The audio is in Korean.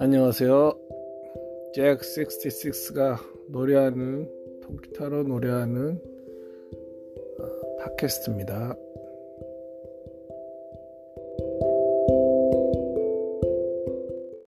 안녕하세요. 잭 66가 노래하는 통기타로 노래하는 어, 팟캐스트입니다.